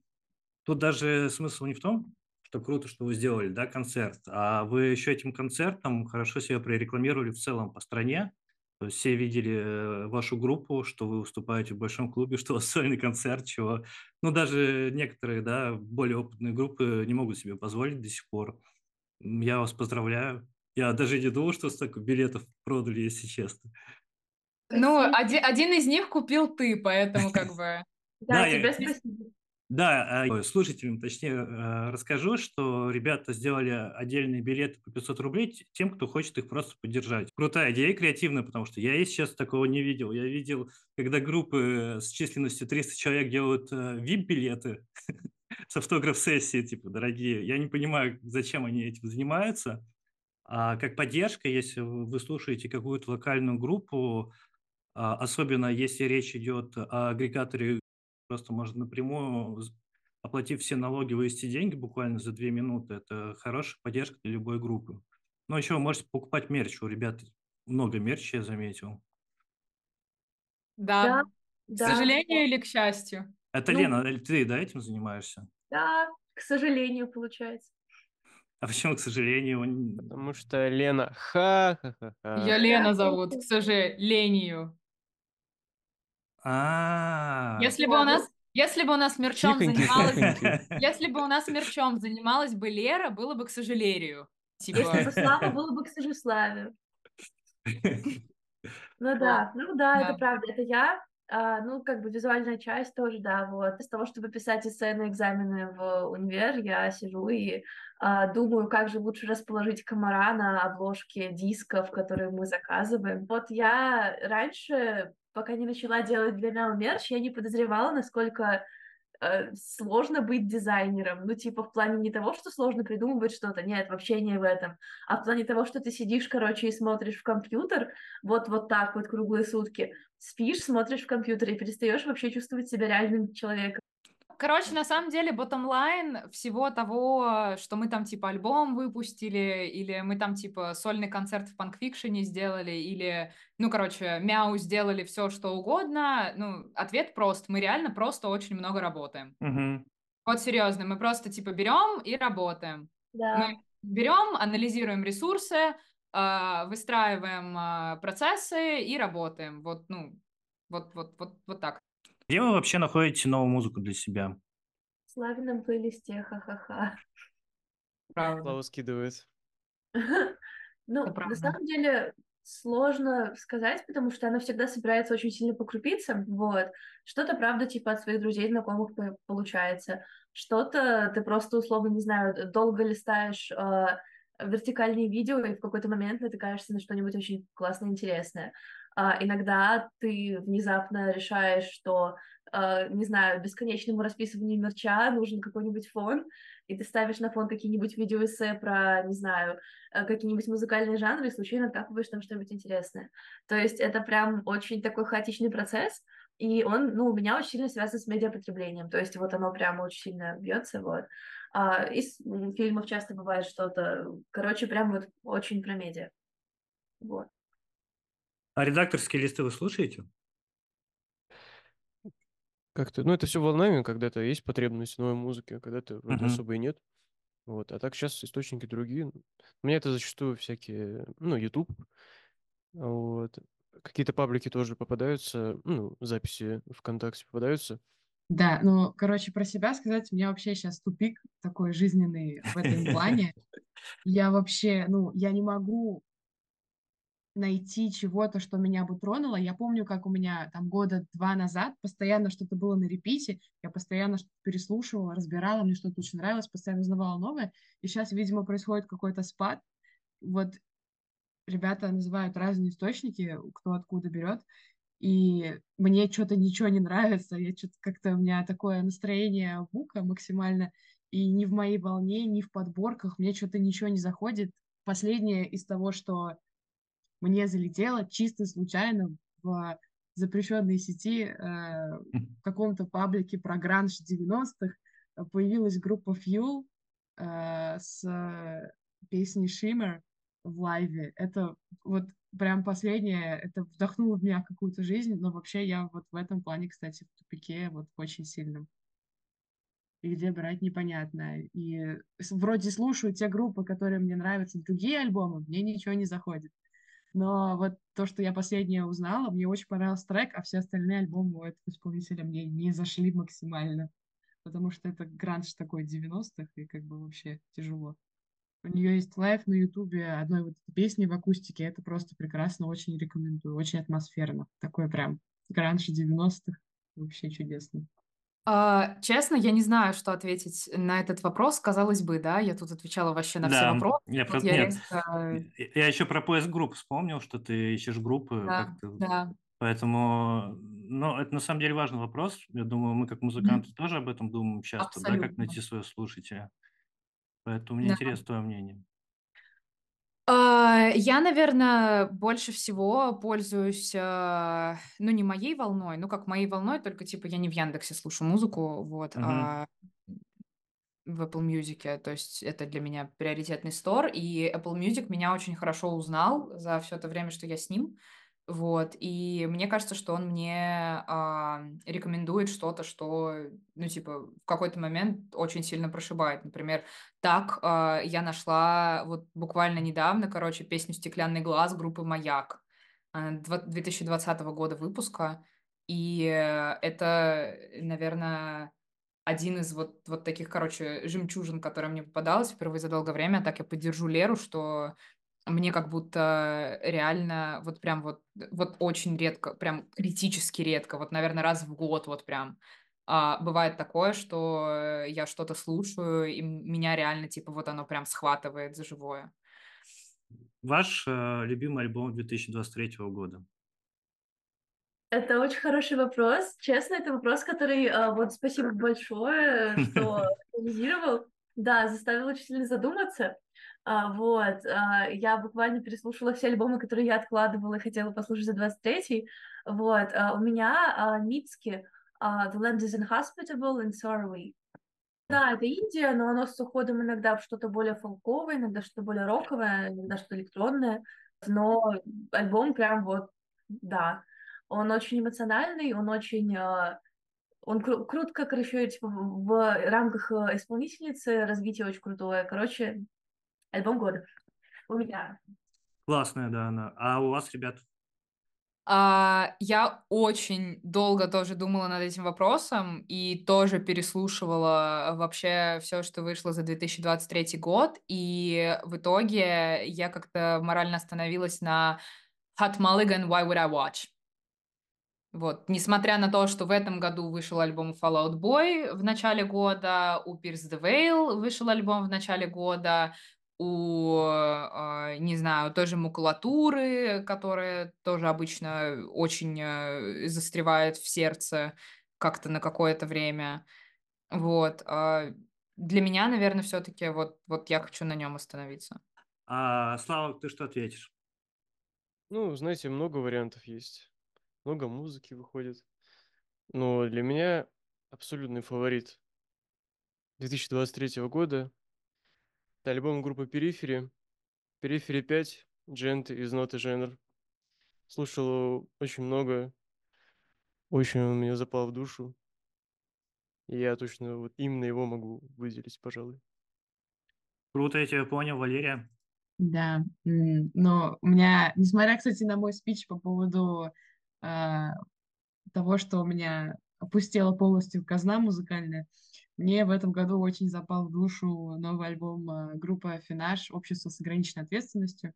Speaker 1: тут даже смысл не в том, что круто, что вы сделали, да, концерт, а вы еще этим концертом хорошо себя прорекламировали в целом по стране. То есть все видели э, вашу группу, что вы выступаете в большом клубе, что у вас сольный концерт, чего, ну, даже некоторые, да, более опытные группы не могут себе позволить до сих пор. Я вас поздравляю. Я даже не думал, что столько билетов продали, если честно.
Speaker 2: Ну, один, один из них купил ты, поэтому как бы...
Speaker 3: Да,
Speaker 1: Да, я-
Speaker 3: тебе спасибо.
Speaker 1: Да, а, слушателям, точнее, э, расскажу, что ребята сделали отдельные билеты по 500 рублей тем, кто хочет их просто поддержать. Крутая идея, креативная, потому что я и сейчас такого не видел. Я видел, когда группы с численностью 300 человек делают VIP-билеты с автограф-сессией, типа, дорогие. Я не понимаю, зачем они этим занимаются. А как поддержка, если вы вы слушаете какую-то локальную группу, а, особенно если речь идет о агрегаторе просто можно напрямую, оплатив все налоги, вывести деньги буквально за две минуты. Это хорошая поддержка для любой группы. Ну, еще вы можете покупать мерч. У ребят много мерча, я заметил.
Speaker 2: Да,
Speaker 3: Да,
Speaker 2: к
Speaker 3: да,
Speaker 2: сожалению или к счастью.
Speaker 1: Это
Speaker 3: Ну,
Speaker 1: Лена, ты, да, этим занимаешься?
Speaker 3: да. К сожалению, получается.
Speaker 1: А почему, к сожалению, он...
Speaker 5: Потому что Лена ха-ха-ха-ха.
Speaker 2: Ее Лена зовут, к сожалению.
Speaker 1: А,
Speaker 2: Если бы у нас, если бы у нас мерчом занималась, если бы у нас мерчом занималась бы Лера, было бы к сожалению.
Speaker 3: Если
Speaker 2: Типа,
Speaker 3: бы Слава было бы к Сожеславию. Ну да, ну да, это
Speaker 2: Да.
Speaker 3: правда, это я. А, ну, как бы визуальная часть тоже, да, вот. Из того, чтобы писать эссе на экзамены в универ, я сижу и а, думаю, как же лучше расположить комара на обложке дисков, которые мы заказываем. Вот я раньше, пока не начала делать для Мяу мерч, я не подозревала, насколько э, сложно быть дизайнером. Ну, типа, в плане не того, что сложно придумывать что-то, нет, вообще не в этом, а в плане того, что ты сидишь, короче, и смотришь в компьютер, вот, вот так вот круглые сутки, спишь, смотришь в компьютер и перестаешь вообще чувствовать себя реальным человеком.
Speaker 2: Короче, на самом деле, bottom line всего того, что мы там типа альбом выпустили, или мы там типа сольный концерт в панкфикшене сделали, или, ну, короче, мяу сделали все, что угодно, ну, ответ прост. Мы реально просто очень много работаем.
Speaker 1: Мгм.
Speaker 2: Вот серьезно, мы просто типа берем и работаем.
Speaker 3: Да.
Speaker 2: Мы берем, анализируем ресурсы, а, выстраиваем а, процессы и работаем. Вот, ну, вот, вот, вот, вот так.
Speaker 1: Где вы вообще находите новую музыку для себя?
Speaker 3: В Славином плейлисте, ха-ха-ха.
Speaker 2: Правда.
Speaker 5: Слава скидывает.
Speaker 3: Ну, на самом деле сложно сказать, потому что она всегда собирается очень сильно по крупицам, вот. Что-то, правда, типа от своих друзей, знакомых по- получается. Что-то ты просто, условно, не знаю, долго листаешь э, вертикальные видео и в какой-то момент натыкаешься на что-нибудь очень классное, интересное. А, иногда ты внезапно решаешь, что, э, не знаю, бесконечному расписыванию мерча нужен какой-нибудь фон, и ты ставишь на фон какие-нибудь видеоэссе про, не знаю, э, какие-нибудь музыкальные жанры и случайно откапываешь там что-нибудь интересное. То есть это прям очень такой хаотичный процесс, и он, ну, у меня очень сильно связан с медиапотреблением, то есть вот оно прям очень сильно бьется, вот. А, из фильмов часто бывает что-то, короче, прям вот очень про медиа. Вот.
Speaker 1: А редакторские листы вы слушаете?
Speaker 5: Как-то, ну, это все волнами, когда-то есть потребность в новой музыке, а когда-то вроде
Speaker 1: Мгм.
Speaker 5: особо и нет. Вот. А так сейчас источники другие. У меня это зачастую всякие, ну, YouTube. Вот. Какие-то паблики тоже попадаются, ну, записи ВКонтакте попадаются.
Speaker 4: Да, ну, короче, про себя сказать, у меня вообще сейчас тупик такой жизненный в этом плане. Я вообще, ну, я не могу найти чего-то, что меня бы тронуло. Я помню, как у меня там года два назад постоянно что-то было на репите, я постоянно что-то переслушивала, разбирала, мне что-то очень нравилось, постоянно узнавала новое. И сейчас, видимо, происходит какой-то спад. Вот ребята называют разные источники, кто откуда берет, и мне что-то ничего не нравится, я что-то как-то у меня такое настроение бука максимально, и ни в моей волне, ни в подборках мне что-то ничего не заходит. Последнее из того, что мне залетело чисто случайно в запрещенной сети э, в каком-то паблике про гранж 90-х э, появилась группа Fuel э, с э, песней Shimmer в лайве. Это вот прям последнее, это вдохнуло в меня какую-то жизнь, но вообще я вот в этом плане, кстати, в тупике вот очень сильном. И где брать непонятно. И вроде слушаю те группы, которые мне нравятся, другие альбомы, мне ничего не заходит. Но вот то, что я последнее узнала, мне очень понравился трек, а все остальные альбомы у этого исполнителя мне не зашли максимально. Потому что это гранж такой 90-х, и как бы вообще тяжело. У нее есть live на Ютубе одной вот песни в акустике. Это просто прекрасно, очень рекомендую. Очень атмосферно. Такой прям гранж 90-х. Вообще чудесно.
Speaker 2: А, честно, я не знаю, что ответить на этот вопрос. Казалось бы, да, я тут отвечала вообще на все
Speaker 1: Да,
Speaker 2: вопросы.
Speaker 1: я просто...
Speaker 2: я
Speaker 1: Нет,
Speaker 2: резко-
Speaker 1: я еще про поиск групп вспомнил, что ты ищешь группы
Speaker 2: Да, да.
Speaker 1: Поэтому, ну, это на самом деле важный вопрос. Я думаю, мы как музыканты тоже об этом думаем часто, да, как
Speaker 2: Абсолютно.
Speaker 1: найти своего слушателя. Поэтому мне
Speaker 2: Да.
Speaker 1: интересно твое мнение.
Speaker 2: А, Я, наверное, больше всего пользуюсь, а, ну, не моей волной, ну, как моей волной, только, типа, я не в Яндексе слушаю музыку, вот,
Speaker 1: Мгм.
Speaker 2: а в Apple Music, то есть это для меня приоритетный стор, и Apple Music меня очень хорошо узнал за все это время, что я с ним, Вот, и мне кажется, что он мне а, рекомендует что-то, что, ну, типа, в какой-то момент очень сильно прошибает. Например, так а, я нашла вот буквально недавно, короче, песню «Стеклянный глаз» группы «Маяк» а, 2020 года выпуска. И это, наверное, один из вот, вот таких, короче, жемчужин, которые мне попадалось впервые за долгое время. Так я поддержу Леру, что мне как будто реально вот прям вот, вот очень редко, прям критически редко, вот, наверное, раз в год вот прям а, бывает такое, что я что-то слушаю, и меня реально, типа, вот оно прям схватывает за живое.
Speaker 1: Ваш э, любимый альбом 2023 года?
Speaker 3: Это очень хороший вопрос. Честно, это вопрос, который э, вот спасибо большое, что анализировал. Да, заставил очень сильно задуматься. А, вот, а, я буквально переслушала все альбомы, которые я откладывала и хотела послушать за 23-й. Вот, а, у меня Мицки, а, The Land is Inhospitable and Sorry. Да, это Индия, но оно с уходом иногда в что-то более фолковое, иногда что-то более роковое, иногда что-то электронное. Но альбом прям вот, да, он очень эмоциональный, он очень... Он кру- крут, как еще типа, в рамках э, исполнительницы, развитие очень крутое. Короче, Альбом года. У меня.
Speaker 1: Классная, да, она. А у вас, ребят?
Speaker 2: А, я очень долго тоже думала над этим вопросом и тоже переслушивала вообще все, что вышло за 2023 год. И в итоге я как-то морально остановилась на Hot Mulligan Why Would I Watch? Вот, несмотря на то, что в этом году вышел альбом Fall Out Boy в начале года, у Pierce the Veil вышел альбом в начале года, у, а, не знаю, той же макулатуры, которая тоже обычно очень э, застревает в сердце как-то на какое-то время. Вот. А для меня, наверное, все-таки вот, вот я хочу на нем остановиться.
Speaker 1: А, Слава, ты что ответишь?
Speaker 5: Ну, знаете, много вариантов есть. Много музыки выходит. Но для меня абсолютный фаворит 2023 года это альбом группы Перифери. Перифери 5, Gent из ноты жанр. Слушал очень много. Очень он мне запал в душу. И я точно вот именно его могу выделить, пожалуй.
Speaker 1: Круто, я тебя понял, Валерия.
Speaker 4: Да, но у меня, несмотря, кстати, на мой спич по поводу э, того, что у меня опустела полностью казна музыкальная, мне в этом году очень запал в душу новый альбом э, группы «Финаш. Общество с ограниченной ответственностью».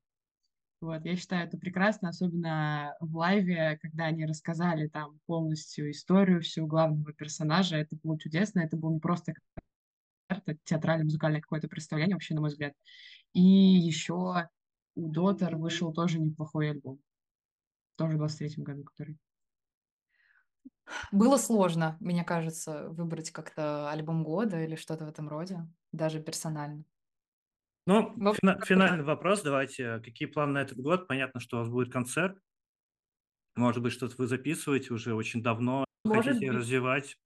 Speaker 4: Вот, я считаю это прекрасно, особенно в лайве, когда они рассказали там полностью историю всего главного персонажа. Это было чудесно, это было не просто театральное музыкальное какое-то представление, вообще, на мой взгляд. И еще у Дотер вышел тоже неплохой альбом. Тоже в 23 году, который.
Speaker 2: Было сложно, мне кажется, выбрать как-то альбом года или что-то в этом роде, даже персонально.
Speaker 1: Ну, в фина- финальный вопрос. Давайте. Какие планы на этот год? Понятно, что у вас будет концерт. Может быть, что-то вы записываете уже очень давно, Может хотите быть. развивать.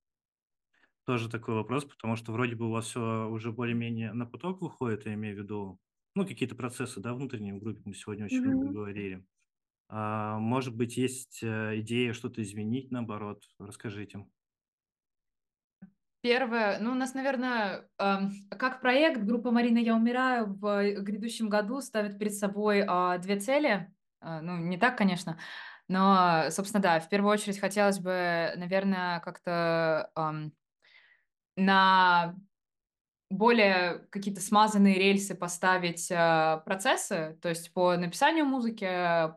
Speaker 1: Тоже такой вопрос, потому что вроде бы у вас все уже более-менее на поток выходит, я имею в виду, ну, какие-то процессы, да, внутренние в группе, мы сегодня очень много говорили. А, может быть, есть э, идея что-то изменить, наоборот? Расскажите.
Speaker 2: Первое, ну, у нас, наверное, эм, как проект группа «Марина, я умираю» в грядущем году ставит перед собой а, две цели. А, ну, не так, конечно, но, собственно, да, в первую очередь хотелось бы, наверное, как-то на более какие-то смазанные рельсы поставить э, процессы, то есть по написанию музыки,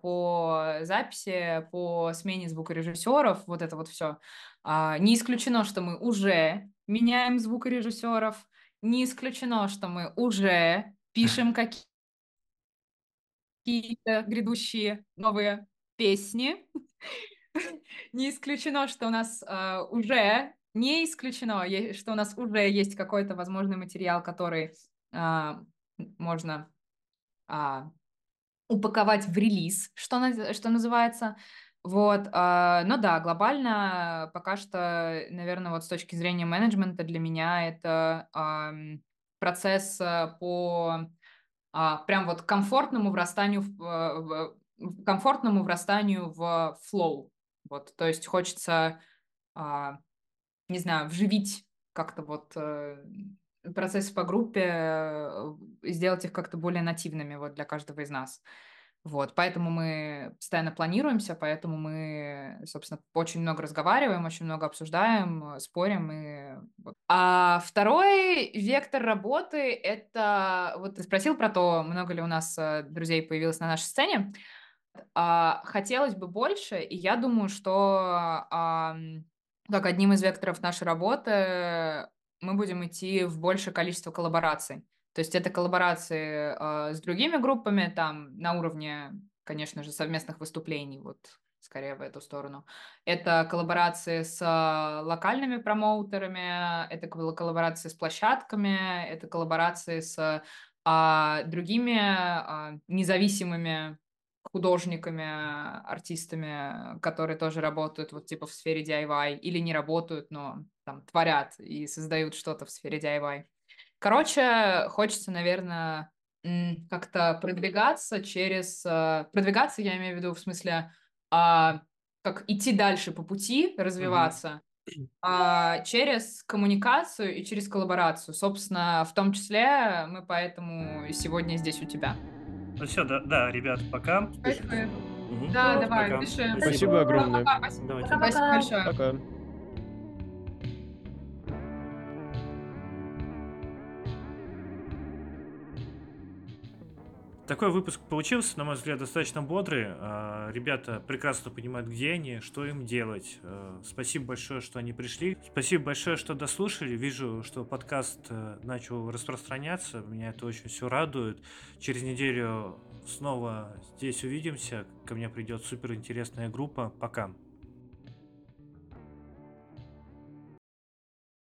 Speaker 2: по записи, по смене звукорежиссеров, вот это вот все. А, не исключено, что мы уже меняем звукорежиссеров, не исключено, что мы уже пишем какие-то грядущие новые песни. Не исключено, что у нас э, уже не исключено, что у нас уже есть какой-то возможный материал, который а, можно а, упаковать в релиз, что, что называется. Вот, а, но да, глобально пока что, наверное, вот с точки зрения менеджмента для меня это а, процесс по а, прям вот комфортному врастанию в, в, комфортному врастанию в флоу. Вот, то есть хочется, а, не знаю, вживить как-то вот э, процессы по группе, э, сделать их как-то более нативными вот для каждого из нас. Вот, поэтому мы постоянно планируемся, поэтому мы, собственно, очень много разговариваем, очень много обсуждаем, э, спорим. И. А второй вектор работы — это... Вот ты спросил про то, много ли у нас друзей появилось на нашей сцене. А, хотелось бы больше, и я думаю, что а, как одним из векторов нашей работы мы будем идти в большее количество коллабораций. То есть это коллаборации э, с другими группами, там на уровне, конечно же, совместных выступлений, вот скорее в эту сторону. Это коллаборации с локальными промоутерами, это коллаборации с площадками, это коллаборации с а, другими а, независимыми художниками, артистами, которые тоже работают вот типа в сфере DIY или не работают, но там творят и создают что-то в сфере DIY. Короче, хочется, наверное, как-то продвигаться через... Э, продвигаться, я имею в виду в смысле, а, как идти дальше по пути, развиваться, mm-hmm. а, через коммуникацию и через коллаборацию. Собственно, в том числе мы поэтому сегодня здесь у тебя.
Speaker 6: Ну все, да, да ребят, пока.
Speaker 2: Спасибо. Угу. Да, давай,
Speaker 5: пока. Спасибо, Спасибо огромное.
Speaker 2: Пока, спасибо. Спасибо большое.
Speaker 5: Пока.
Speaker 6: Такой выпуск получился, на мой взгляд, достаточно бодрый. А, ребята прекрасно понимают, где они, что им делать. А, спасибо большое, что они пришли. Спасибо большое, что дослушали. Вижу, что подкаст э, начал распространяться. Меня это очень все радует. Через неделю снова здесь увидимся. Ко мне придет супер интересная группа. Пока.